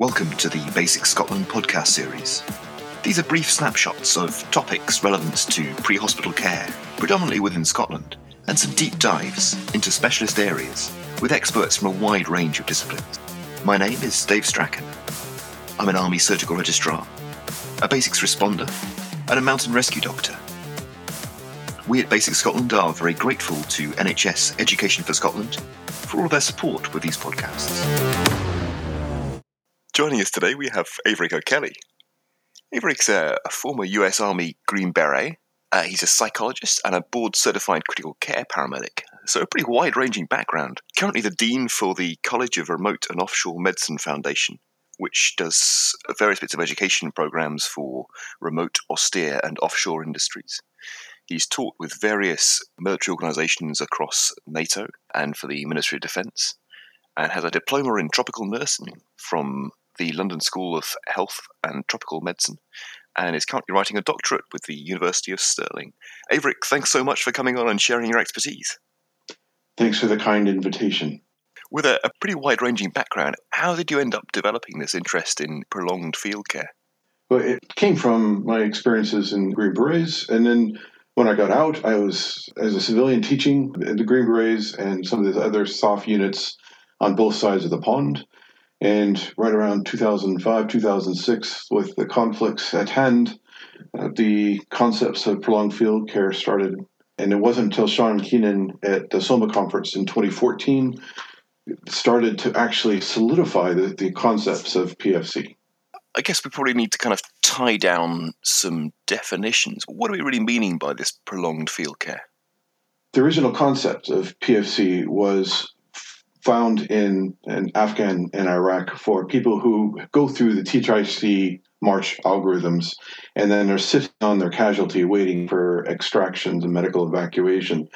Welcome to the BASICS Scotland podcast series. These are brief snapshots of topics relevant to pre hospital care, predominantly within Scotland, and some deep dives into specialist areas with experts from a wide range of disciplines. My name is Dave Strachan. I'm an Army surgical registrar, a basics responder, and a mountain rescue doctor. We at BASICS Scotland are very grateful to NHS Education for Scotland for all of their support with these podcasts. Joining us today, we have Aebhric O'Kelly. Aebhric's a, a former US Army Green Beret. Uh, he's a psychologist and a board certified critical care paramedic, so a pretty wide ranging background. Currently, the Dean for the College of Remote and Offshore Medicine Foundation, which does various bits of education programs for remote, austere, and offshore industries. He's taught with various military organizations across NATO and for the Ministry of Defense, and has a diploma in tropical nursing from the London School of Health and Tropical Medicine, and is currently writing a doctorate with the University of Stirling. Aebhric, thanks so much for coming on and sharing your expertise. Thanks for the kind invitation. With a, a pretty wide ranging background, how did you end up developing this interest in prolonged field care? Well, it came from my experiences in Green Berets, and then when I got out, I was as a civilian teaching in the Green Berets and some of the other soft units on both sides of the pond. And right around 2005, 2006, with the conflicts at hand, uh, the concepts of prolonged field care started. And it wasn't until Sean Keenan at the SOMA conference in 2014 started to actually solidify the, the concepts of PFC. I guess we probably need to kind of tie down some definitions. What are we really meaning by this prolonged field care? The original concept of PFC was found in, in Afghan and Iraq for people who go through the THIC March algorithms and then are sitting on their casualty waiting for extractions and medical evacuation.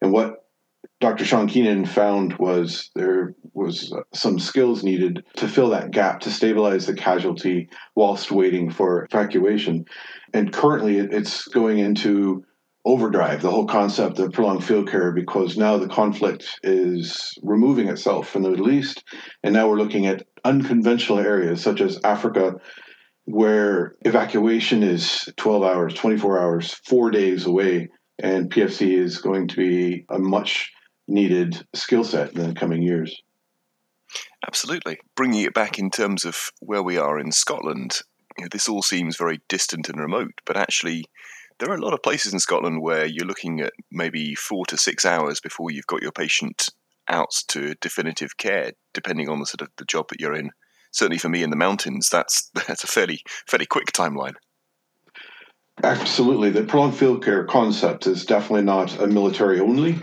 And what Dr. Sean Keenan found was there was some skills needed to fill that gap to stabilize the casualty whilst waiting for evacuation. And currently, it's going into overdrive the whole concept of prolonged field care because now the conflict is removing itself from the Middle East, and now we're looking at unconventional areas such as Africa, where evacuation is 12 hours, 24 hours, four days away, and PFC is going to be a much needed skill set in the coming years. Absolutely. Bringing it back in terms of where we are in Scotland, you know, this all seems very distant and remote, but actually, there are a lot of places in Scotland where you're looking at maybe four to six hours before you've got your patient out to definitive care, depending on the sort of the job that you're in. Certainly for me in the mountains, that's that's a fairly fairly quick timeline. Absolutely. The prolonged field care concept is definitely not a military only.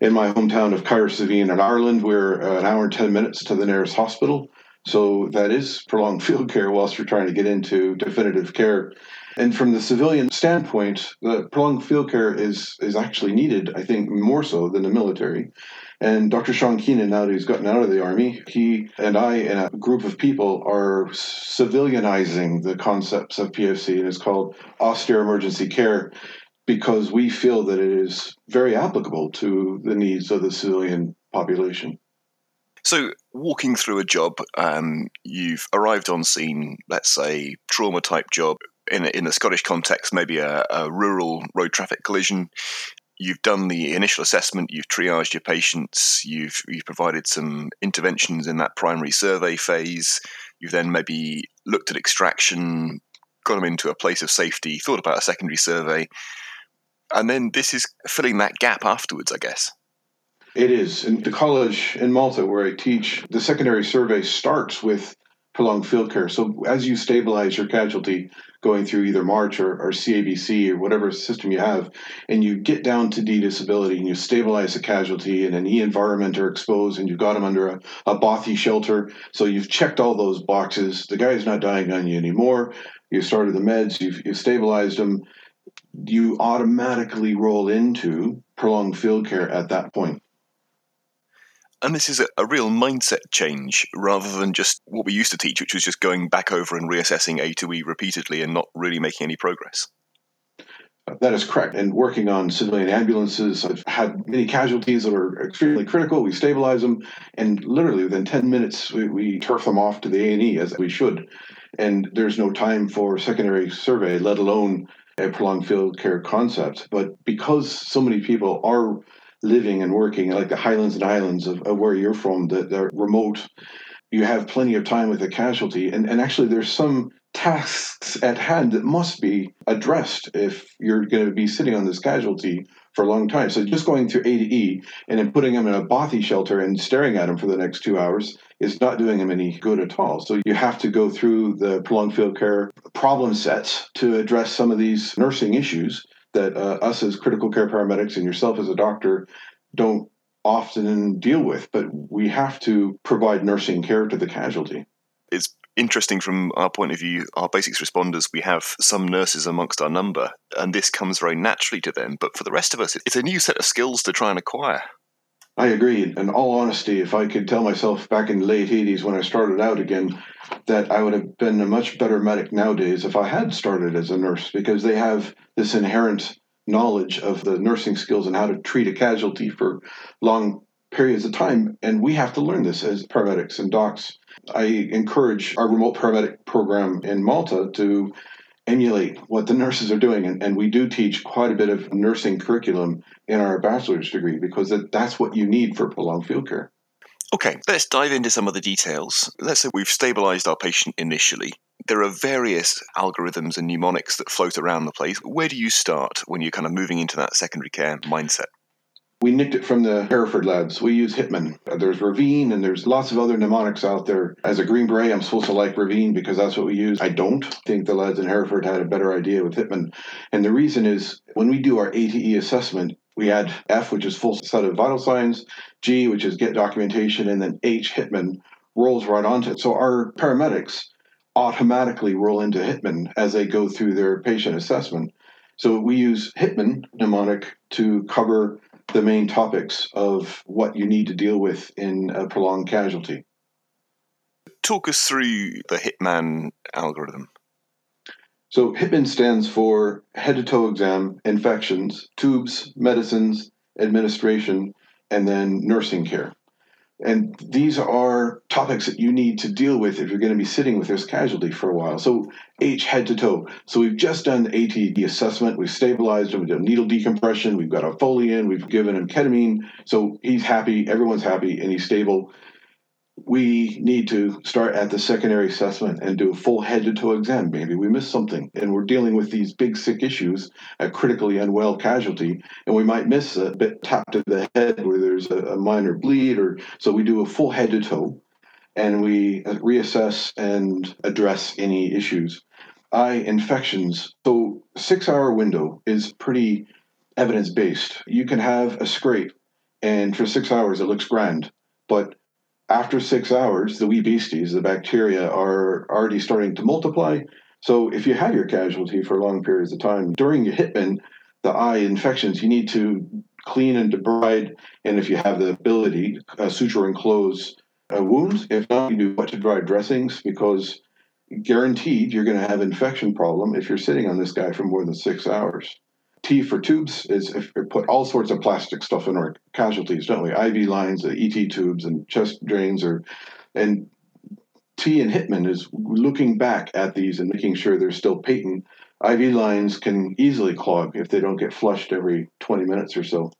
In my hometown of Cahersiveen in Ireland, we're uh, an hour and 10 minutes to the nearest hospital. So that is prolonged field care whilst you're trying to get into definitive care. And from the civilian standpoint, the prolonged field care is is actually needed, I think, more so than the military. And Dr. Sean Keenan, now that he's gotten out of the army, he and I and a group of people are civilianizing the concepts of PFC, and it's called austere emergency care because we feel that it is very applicable to the needs of the civilian population. So, walking through a job, um, you've arrived on scene, let's say trauma type job, in, in the Scottish context, maybe a, a rural road traffic collision. You've done the initial assessment, you've triaged your patients, you've, you've provided some interventions in that primary survey phase. You've then maybe looked at extraction, got them into a place of safety, thought about a secondary survey. And then this is filling that gap afterwards, I guess. It is. In the college in Malta where I teach, the secondary survey starts with prolonged field care. So as you stabilize your casualty going through either March or, or CABC or whatever system you have, and you get down to D disability and you stabilize the casualty in an E environment or exposed and you've got them under a, a Bothy shelter. So you've checked all those boxes. The guy's not dying on you anymore. You started the meds, you've, you've stabilized them. You automatically roll into prolonged field care at that point. And this is a, a, real mindset change rather than just what we used to teach, which was just going back over and reassessing A to E repeatedly and not really making any progress. That is correct. And working on civilian ambulances, I've had many casualties that are extremely critical. We stabilize them, and literally within 10 minutes, we, we turf them off to the A&E as we should. And there's no time for secondary survey, let alone a prolonged field care concept. But because so many people are living and working like the highlands and islands of, of where you're from, that they're remote, you have plenty of time with the casualty. And, and actually, there's some tasks at hand that must be addressed if you're going to be sitting on this casualty for a long time. So just going through A to E and then putting them in a bothy shelter and staring at them for the next two hours is not doing them any good at all. So you have to go through the prolonged field care problem sets to address some of these nursing issues that uh, us as critical care paramedics and yourself as a doctor don't often deal with. But we have to provide nursing care to the casualty. It's interesting from our point of view, our basics responders, we have some nurses amongst our number, and this comes very naturally to them. But for the rest of us, it's a new set of skills to try and acquire. I agree. In all honesty, if I could tell myself back in the late 80s when I started out again that I would have been a much better medic nowadays if I had started as a nurse because they have this inherent knowledge of the nursing skills and how to treat a casualty for long periods of time. And we have to learn this as paramedics and docs. I encourage our remote paramedic program in Malta to emulate what the nurses are doing. And, and we do teach quite a bit of nursing curriculum in our bachelor's degree because that, that's what you need for prolonged field care. Okay, let's dive into some of the details. Let's say we've stabilized our patient initially. There are various algorithms and mnemonics that float around the place. Where do you start when you're kind of moving into that secondary care mindset? We nicked it from the Hereford labs. We use Hitman. There's Ravine and there's lots of other mnemonics out there. As a Green Beret, I'm supposed to like Ravine because that's what we use. I don't think the lads in Hereford had a better idea with Hitman. And the reason is when we do our ATE assessment, we add F, which is full set of vital signs, G, which is get documentation, and then H, Hitman, rolls right onto it. So our paramedics automatically roll into Hitman as they go through their patient assessment. So we use Hitman mnemonic to cover the main topics of what you need to deal with in a prolonged casualty. Talk us through the Hitman algorithm. So, Hitman stands for head to toe exam, infections, tubes, medicines, administration, and then nursing care. And these are topics that you need to deal with if you're going to be sitting with this casualty for a while. So, H head to toe. So, we've just done ATD assessment. We've stabilized him. We've done needle decompression. We've got a Foley in. We've given him ketamine. So, he's happy. Everyone's happy and he's stable we need to start at the secondary assessment and do a full head to toe exam. Maybe we missed something and we're dealing with these big sick issues, a critically unwell casualty, and we might miss a bit tap to the head where there's a, minor bleed, or so we do a full head to toe and we uh, reassess and address any issues. Eye infections. So, six hour window is pretty evidence based. You can have a scrape, and for six hours it looks grand, but after six hours, the wee beasties, the bacteria, are already starting to multiply. So if you have your casualty for long periods of time during your hitman, the eye infections, you need to clean and debride, and if you have the ability, uh, suture and close a wound. If not, you do wet to dry dressings because guaranteed you're going to have infection problem if you're sitting on this guy for more than six hours. T for tubes is if we put all sorts of plastic stuff in our casualties, don't we? IV lines, ET tubes, and chest drains, or and T and Hitman is looking back at these and making sure they're still patent. IV lines can easily clog if they don't get flushed every 20 minutes or so.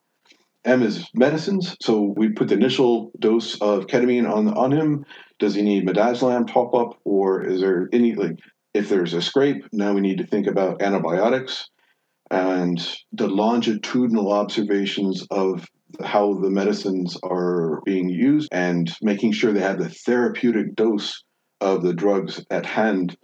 M is medicines. So we put the initial dose of ketamine on on him. Does he need midazolam top up, or is there any like if there's a scrape? Now we need to think about antibiotics and the longitudinal observations of how the medicines are being used and making sure they have the therapeutic dose of the drugs at hand.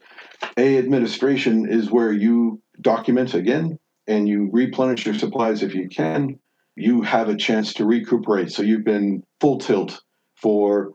A administration is where you document again and you replenish your supplies if you can. You have a chance to recuperate. So you've been full tilt for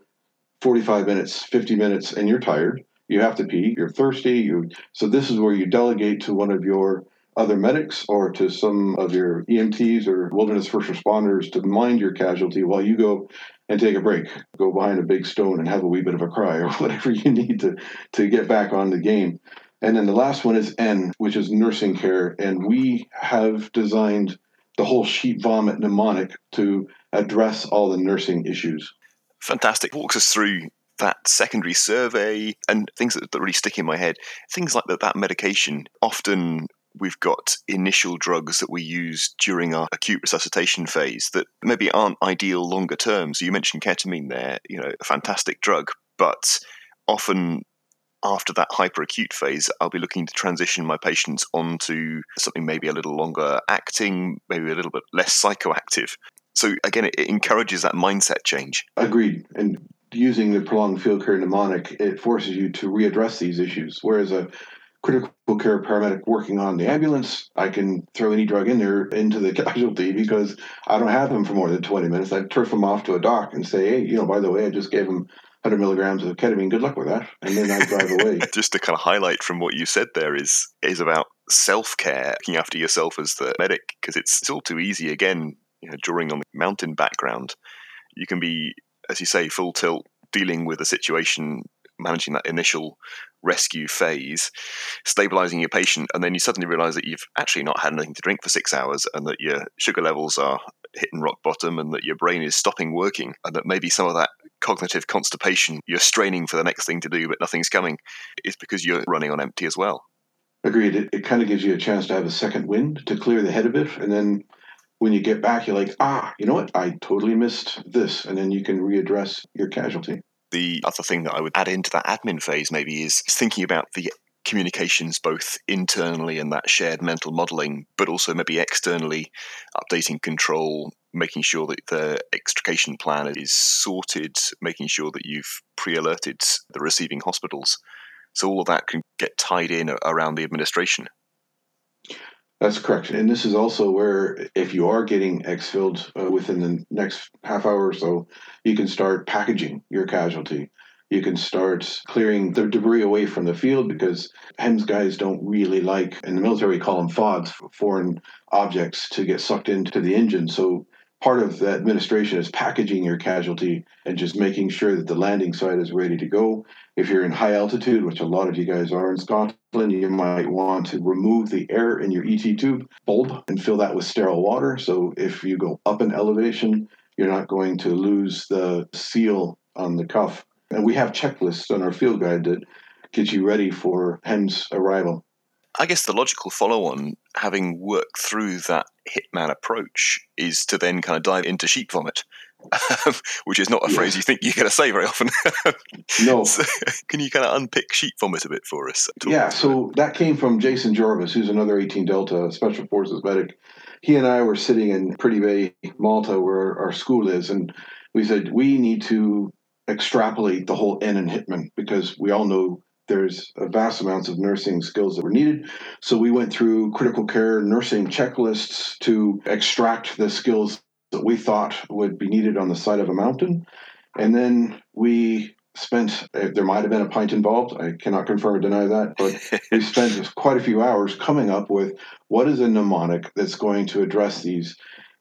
45 minutes, 50 minutes, and you're tired. You have to pee, you're thirsty. You, so this is where you delegate to one of your other medics or to some of your EMTs or wilderness first responders to mind your casualty while you go and take a break, go behind a big stone and have a wee bit of a cry or whatever you need to, to get back on the game. And then the last one is N, which is nursing care. And we have designed the whole sheep vomit mnemonic to address all the nursing issues. Fantastic. Walks us through that secondary survey and things that, that really stick in my head. Things like that, that medication. Often we've got initial drugs that we use during our acute resuscitation phase that maybe aren't ideal longer term. So you mentioned ketamine there, you know, a fantastic drug, but often after that hyperacute phase, I'll be looking to transition my patients onto something maybe a little longer acting, maybe a little bit less psychoactive. So again, it, encourages that mindset change. Agreed. And using the prolonged field care mnemonic, it forces you to readdress these issues. Whereas a critical care paramedic working on the ambulance, I can throw any drug in there into the casualty because I don't have them for more than 20 minutes. I turf them off to a doc and say, hey, you know, by the way, I just gave them 100 milligrams of ketamine. Good luck with that. And then I drive away. Just to kind of highlight from what you said there is is about self care, looking after yourself as the medic, because it's, it's all too easy. Again, you know, drawing on the mountain background, you can be, as you say, full tilt dealing with a situation, managing that initial rescue phase, stabilizing your patient, and then you suddenly realize that you've actually not had anything to drink for six hours and that your sugar levels are hitting rock bottom and that your brain is stopping working and that maybe some of that cognitive constipation you're straining for the next thing to do but nothing's coming is because you're running on empty as well. Agreed. It, it kind of gives you a chance to have a second wind to clear the head a bit and then when you get back you're like ah you know what? I totally missed this and then you can readdress your casualty the other thing that i would add into that admin phase maybe is thinking about the communications both internally and that shared mental modeling, but also maybe externally updating control, making sure that the extrication plan is sorted, making sure that you've pre alerted the receiving hospitals. So all of that can get tied in around the administration. That's correct. And this is also where, if you are getting exfilled uh, within the next half hour or so, you can start packaging your casualty you can start clearing the debris away from the field because HEMS guys don't really like, in the military, we call them FODs, foreign objects, to get sucked into the engine. So part of the administration is packaging your casualty and just making sure that the landing site is ready to go. If you're in high altitude, which a lot of you guys are in Scotland, you might want to remove the air in your ET tube bulb and fill that with sterile water. So if you go up in elevation, you're not going to lose the seal on the cuff and we have checklists on our field guide that get you ready for HEMS arrival. I guess the logical follow on, having worked through that hitman approach, is to then kind of dive into sheep vomit, Um, which is not a yes. phrase you think you're going to say very often. no. So, can you kind of unpick sheep vomit a bit for us? Yeah, so that came from Jason Jarvis, who's another 18 Delta Special Forces medic. He and I were sitting in Pretty Bay, Malta, where our school is, and we said, we need to extrapolate the whole N in Hitman because we all know there's vast amounts of nursing skills that were needed. So we went through critical care nursing checklists to extract the skills that we thought would be needed on the side of a mountain. And then we spent, there might have been a pint involved. I cannot confirm or deny that, but we spent quite a few hours coming up with what is a mnemonic that's going to address these.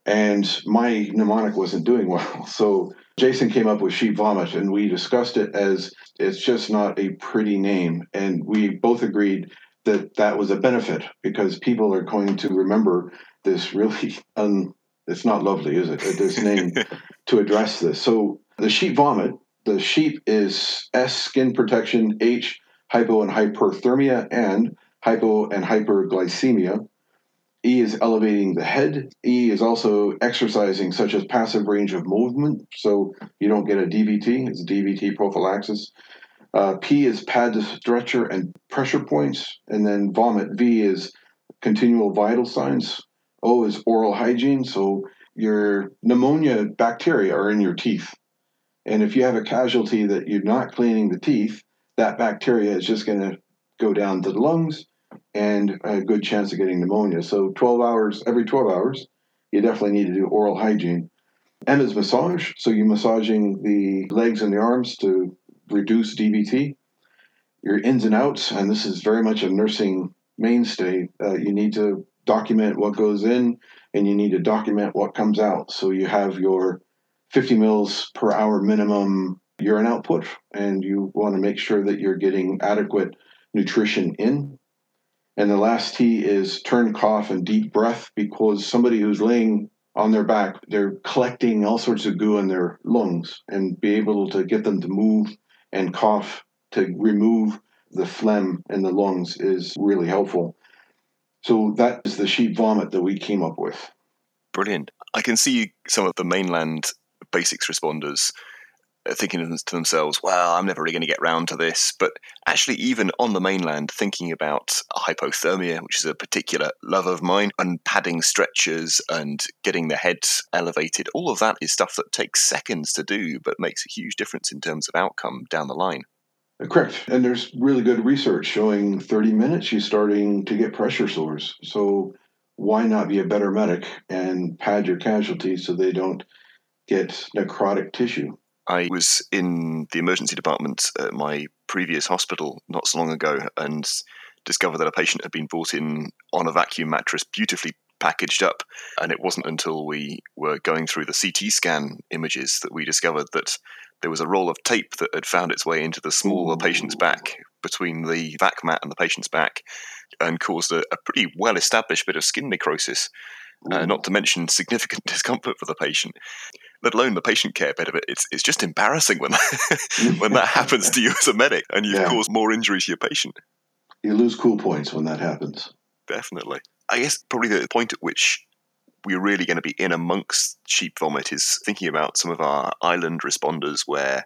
And my mnemonic wasn't doing well. So Jason came up with sheep vomit, and we discussed it as it's just not a pretty name. And we both agreed that that was a benefit because people are going to remember this really un, it's not lovely, is it? This name to address this. So the sheep vomit, the sheep is S skin protection, H hypo and hyperthermia, and hypo and hyperglycemia. E is elevating the head. E is also exercising, such as passive range of movement, so you don't get a DVT. It's DVT prophylaxis. Uh, P is pad to stretcher and pressure points, and then vomit. V is continual vital signs. O is oral hygiene, so your pneumonia bacteria are in your teeth. And if you have a casualty that you're not cleaning the teeth, that bacteria is just going to go down to the lungs and a good chance of getting pneumonia. So 12 hours, every 12 hours, you definitely need to do oral hygiene. M is massage. So you're massaging the legs and the arms to reduce DVT. Your ins and outs, and this is very much a nursing mainstay. Uh, you need to document what goes in and you need to document what comes out. So you have your 50 mils per hour minimum urine output, and you want to make sure that you're getting adequate nutrition in. And the last T is turn, cough, and deep breath because somebody who's laying on their back, they're collecting all sorts of goo in their lungs and be able to get them to move and cough to remove the phlegm in the lungs is really helpful. So that is the sheep vomit that we came up with. Brilliant. I can see some of the mainland basics responders uh, thinking to themselves, well, I'm never really going to get round to this. But actually, even on the mainland, thinking about hypothermia, which is a particular love of mine, and padding stretchers and getting the head elevated, all of that is stuff that takes seconds to do, but makes a huge difference in terms of outcome down the line. Correct. And there's really good research showing 30 minutes you're starting to get pressure sores. So why not be a better medic and pad your casualties so they don't get necrotic tissue? I was in the emergency department at my previous hospital not so long ago and discovered that a patient had been brought in on a vacuum mattress, beautifully packaged up. And it wasn't until we were going through the CT scan images that we discovered that there was a roll of tape that had found its way into the small patient's back between the vac mat and the patient's back and caused a, a pretty well established bit of skin necrosis. Uh, not to mention significant discomfort for the patient let alone the patient care bit of it. It's it's just embarrassing when that, when that happens to you as a medic and you've yeah. caused more injury to your patient. You lose cool points when that happens. Definitely. I guess probably the point at which we're really going to be in amongst sheep vomit is thinking about some of our island responders where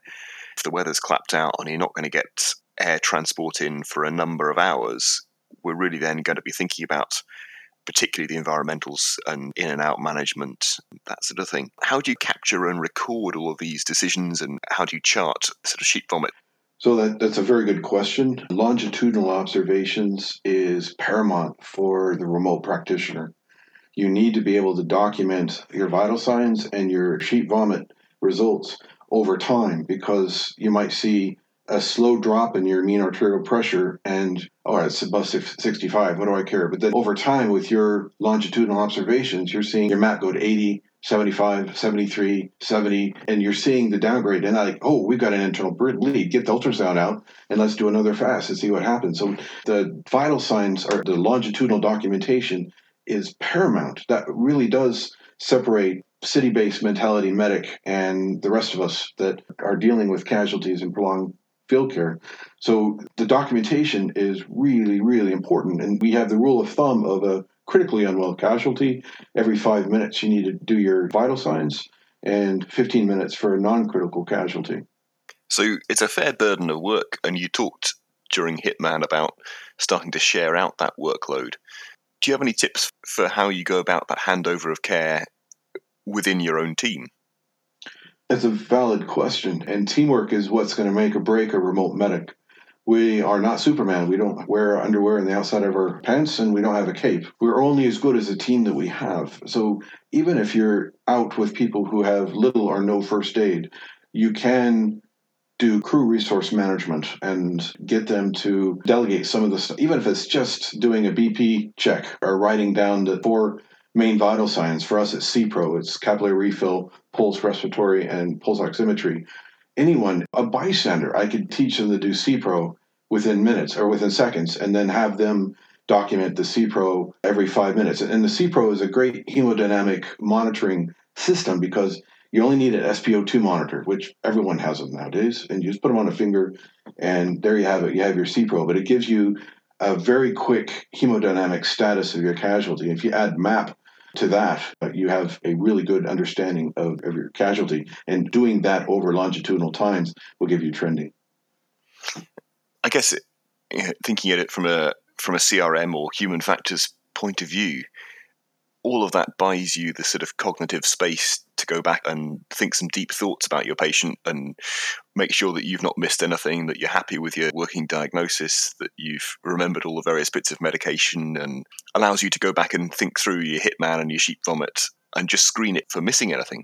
if the weather's clapped out and you're not going to get air transport in for a number of hours, we're really then going to be thinking about particularly the environmentals and in and out management, that sort of thing. How do you capture and record all of these decisions and how do you chart sort of sheep vomit? So that, that's a very good question. Longitudinal observations is paramount for the remote practitioner. You need to be able to document your vital signs and your sheep vomit results over time because you might see a slow drop in your mean arterial pressure and oh it's above 65 what do i care? But then over time with your longitudinal observations you're seeing your MAP go to 80 75 73 70 and you're seeing the downgrade. And I like oh we've got an internal bleed get the ultrasound out and let's do another fast and see what happens. So the vital signs are the longitudinal documentation is paramount that really does separate city based mentality medic and the rest of us that are dealing with casualties and prolonged field care. So the documentation is really, really important. And we have the rule of thumb of a critically unwell casualty. Every five minutes, you need to do your vital signs, and 15 minutes for a non critical casualty. So it's a fair burden of work. And you talked during Hitman about starting to share out that workload. Do you have any tips for how you go about that handover of care within your own team? It's a valid question, and teamwork is what's going to make or break a remote medic. We are not Superman. We don't wear underwear on the outside of our pants, and we don't have a cape. We're only as good as the team that we have. So even if you're out with people who have little or no first aid, you can do crew resource management and get them to delegate some of the stuff, even if it's just doing a BP check or writing down the four main vital signs. For us, it's CPRO, it's capillary refill, pulse respiratory, and pulse oximetry. Anyone, a bystander, I could teach them to do CPRO within minutes or within seconds and then have them document the CPRO every five minutes. And the CPRO is a great hemodynamic monitoring system because you only need an SpO2 monitor, which everyone has them nowadays, and you just put them on a finger, and there you have it. You have your CPRO, but it gives you a very quick hemodynamic status of your casualty. If you add MAP to that, uh, you have a really good understanding of, of your casualty. And doing that over longitudinal times will give you trending. I guess it, thinking at it from a from a CRM or human factors point of view, all of that buys you the sort of cognitive space to go back and think some deep thoughts about your patient and make sure that you've not missed anything, that you're happy with your working diagnosis, that you've remembered all the various bits of medication, and allows you to go back and think through your hitman and your sheep vomit and just screen it for missing anything.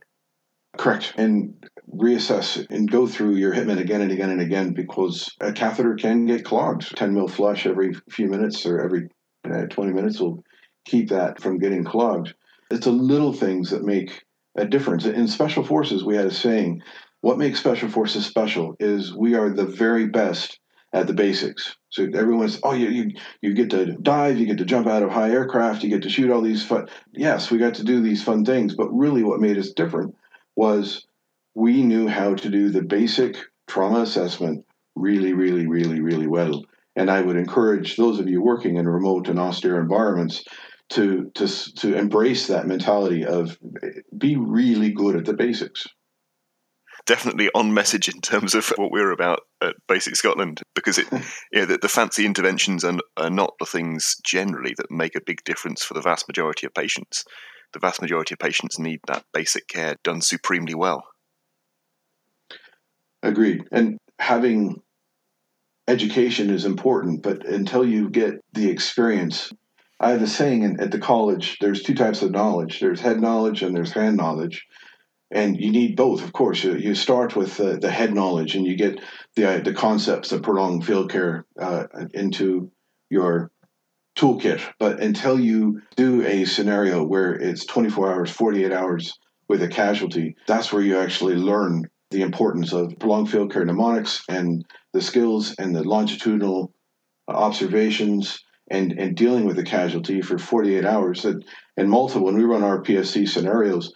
Correct. And reassess and go through your hitman again and again and again because a catheter can get clogged. 10 mil flush every few minutes or every uh, 20 minutes will keep that from getting clogged. It's the little things that make a difference. In special forces, we had a saying what makes special forces special is we are the very best at the basics. So everyone's, oh, you, you, you get to dive, you get to jump out of high aircraft, you get to shoot all these fun. Yes, we got to do these fun things, but really what made us different was we knew how to do the basic trauma assessment really, really, really, really well. And I would encourage those of you working in remote and austere environments to to to embrace that mentality of be really good at the basics definitely on message in terms of what we're about at BASICS Scotland because it, you know, the, the fancy interventions are, are not the things generally that make a big difference for the vast majority of patients. The vast majority of patients need that basic care done supremely well. Agreed. And having education is important, but until you get the experience, I have a saying at the college there's two types of knowledge. There's head knowledge and there's hand knowledge. And you need both of course. You, you start with uh, the head knowledge and you get the the concepts of prolonged field care uh, into your toolkit. But until you do a scenario where it's 24 hours 48 hours with a casualty that's where you actually learn the importance of prolonged field care mnemonics and the skills and the longitudinal observations and, and dealing with the casualty for 48 hours that and multiple when we run our PSC scenarios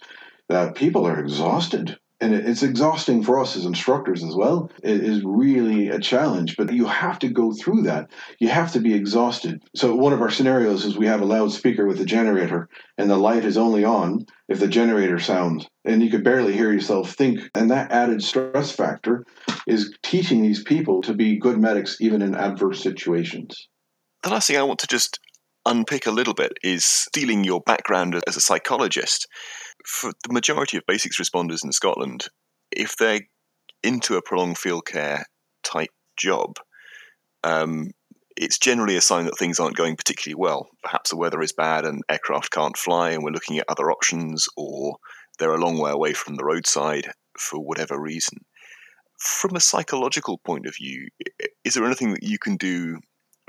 that people are exhausted. And it's exhausting for us as instructors as well. It is really a challenge, but you have to go through that. You have to be exhausted. So, one of our scenarios is we have a loudspeaker with a generator, and the light is only on if the generator sounds, and you could barely hear yourself think. And that added stress factor is teaching these people to be good medics even in adverse situations. The last thing I want to just unpick a little bit is stealing your background as a psychologist for the majority of basics responders in Scotland, if they're into a prolonged field care type job, um, it's generally a sign that things aren't going particularly well. Perhaps the weather is bad and aircraft can't fly, and we're looking at other options, or they're a long way away from the roadside for whatever reason. From a psychological point of view, is there anything that you can do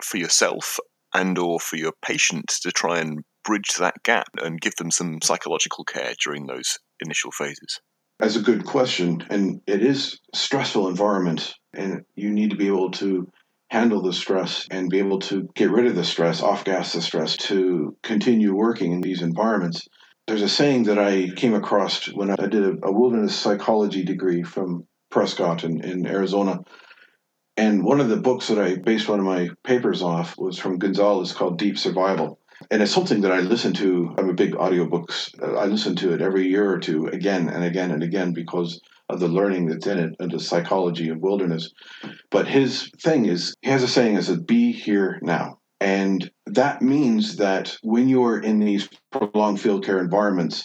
for yourself and or for your patients to try and bridge that gap and give them some psychological care during those initial phases? That's a good question. And it is stressful environment and you need to be able to handle the stress and be able to get rid of the stress, off gas the stress to continue working in these environments. There's a saying that I came across when I did a wilderness psychology degree from Prescott in, in Arizona. And one of the books that I based one of my papers off was from Gonzales called Deep Survival. And it's something that I listen to. I'm a big audiobooks. Uh, I listen to it every year or two again and again and again because of the learning that's in it and the psychology of wilderness. But his thing is, he has a saying is that be here now. And that means that when you're in these prolonged field care environments,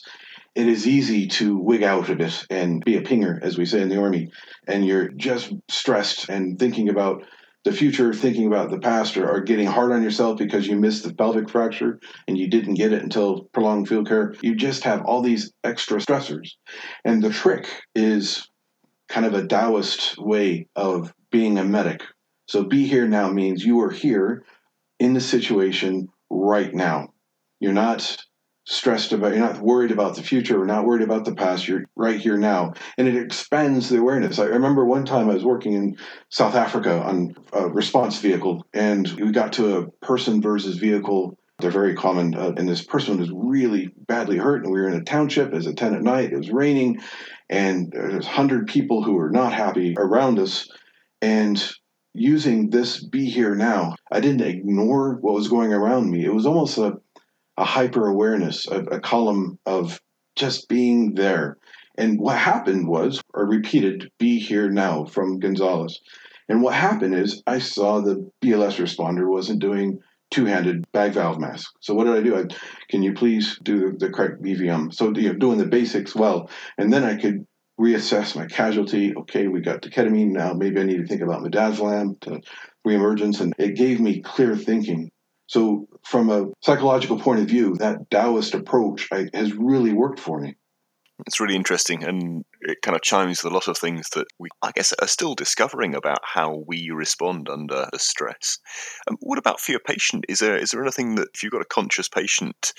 it is easy to wig out of it and be a pinger, as we say in the army, and you're just stressed and thinking about the future, thinking about the past, or, or getting hard on yourself because you missed the pelvic fracture and you didn't get it until prolonged field care. You just have all these extra stressors. And the trick is kind of a Taoist way of being a medic. So be here now means you are here in the situation right now. You're not stressed about, you're not worried about the future or not worried about the past. You're right here now. And it expands the awareness. I remember one time I was working in South Africa on a response vehicle, and we got to a person versus vehicle. They're very common. Uh, and this person was really badly hurt, and we were in a township. It was a 10 at night. It was raining, and there's 100 people who were not happy around us. And using this be here now, I didn't ignore what was going around me. It was almost a a hyper awareness, a, a column of just being there. And what happened was, I repeated, be here now from Gonzales. And what happened is, I saw the BLS responder wasn't doing two handed bag valve mask. So what did I do? I, can you please do the, correct BVM? So you know, doing the basics well. And then I could reassess my casualty. Okay, we got the ketamine now. Maybe I need to think about midazolam to reemergence. And it gave me clear thinking so, from a psychological point of view, that Taoist approach I, has really worked for me. It's really interesting, and it kind of chimes with a lot of things that we, I guess, are still discovering about how we respond under stress. Um, what about for your patient? Is there is there anything that if you've got a conscious patient,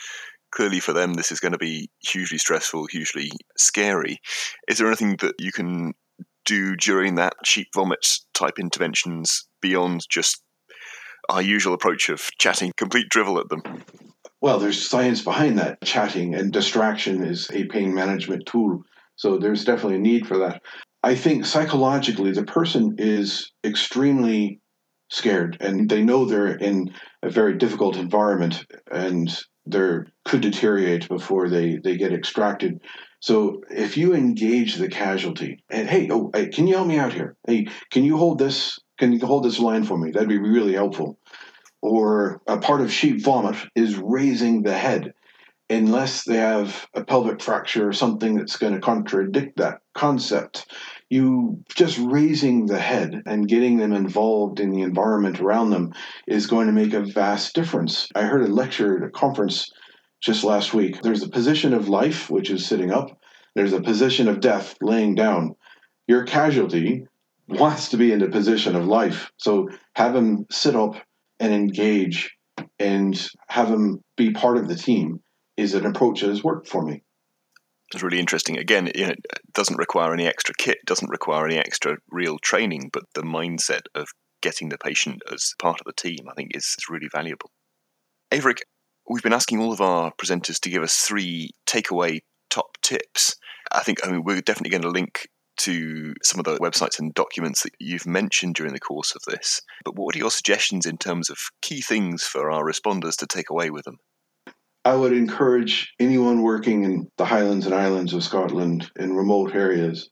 clearly for them this is going to be hugely stressful, hugely scary. Is there anything that you can do during that sheep vomit type interventions beyond just our usual approach of chatting complete drivel at them. Well, there's science behind that. Chatting and distraction is a pain management tool. So there's definitely a need for that. I think psychologically, the person is extremely scared and they know they're in a very difficult environment and they could deteriorate before they, they get extracted. So if you engage the casualty and hey, oh, hey, can you help me out here? Hey, can you hold this? Can you hold this line for me? That'd be really helpful. Or a part of sheep vomit is raising the head unless they have a pelvic fracture or something that's going to contradict that concept. You just raising the head and getting them involved in the environment around them is going to make a vast difference. I heard a lecture at a conference just last week. There's a position of life which is sitting up. There's a position of death laying down. Your casualty wants to be in the position of life so have them sit up and engage and have them be part of the team is an approach that has worked for me. It's really interesting. Again, it doesn't require any extra kit, doesn't require any extra real training, but the mindset of getting the patient as part of the team, I think, is, is really valuable. Aebhric, we've been asking all of our presenters to give us three takeaway top tips. I think I mean we're definitely going to link to some of the websites and documents that you've mentioned during the course of this. But what are your suggestions in terms of key things for our responders to take away with them? I would encourage anyone working in the Highlands and Islands of Scotland in remote areas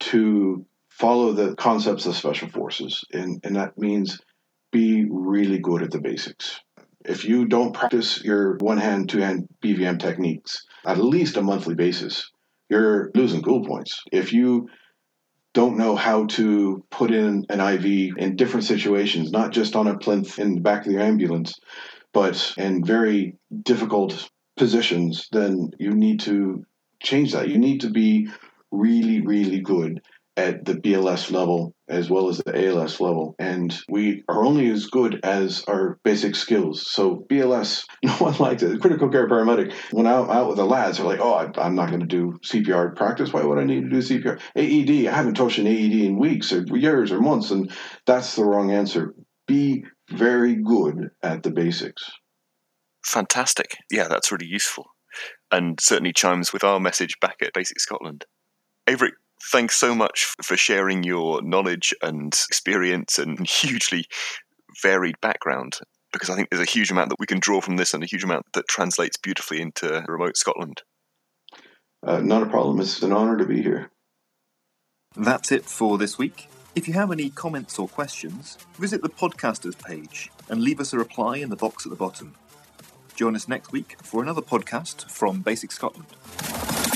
to follow the concepts of special forces. And, and that means be really good at the basics. If you don't practice your one hand, two hand BVM techniques at least a monthly basis, you're losing cool points. If you don't know how to put in an IV in different situations, not just on a plinth in the back of the ambulance, but in very difficult positions, then you need to change that. You need to be really, really good at the BLS level as well as the ALS level. And we are only as good as our basic skills. So BLS, no one likes it. Critical care paramedic, when I'm out with the lads, they're like, oh, I, am not going to do CPR practice. Why would I need to do CPR? AED, I haven't touched an AED in weeks or years or months. And that's the wrong answer. Be very good at the basics. Fantastic. Yeah, that's really useful. And certainly chimes with our message back at BASICS Scotland. Aebhric, thanks so much for sharing your knowledge and experience and hugely varied background because I think there's a huge amount that we can draw from this and a huge amount that translates beautifully into remote Scotland. Uh, not a problem. It's an honor to be here. That's it for this week. If you have any comments or questions, visit the podcasters page and leave us a reply in the box at the bottom. Join us next week for another podcast from BASICS Scotland.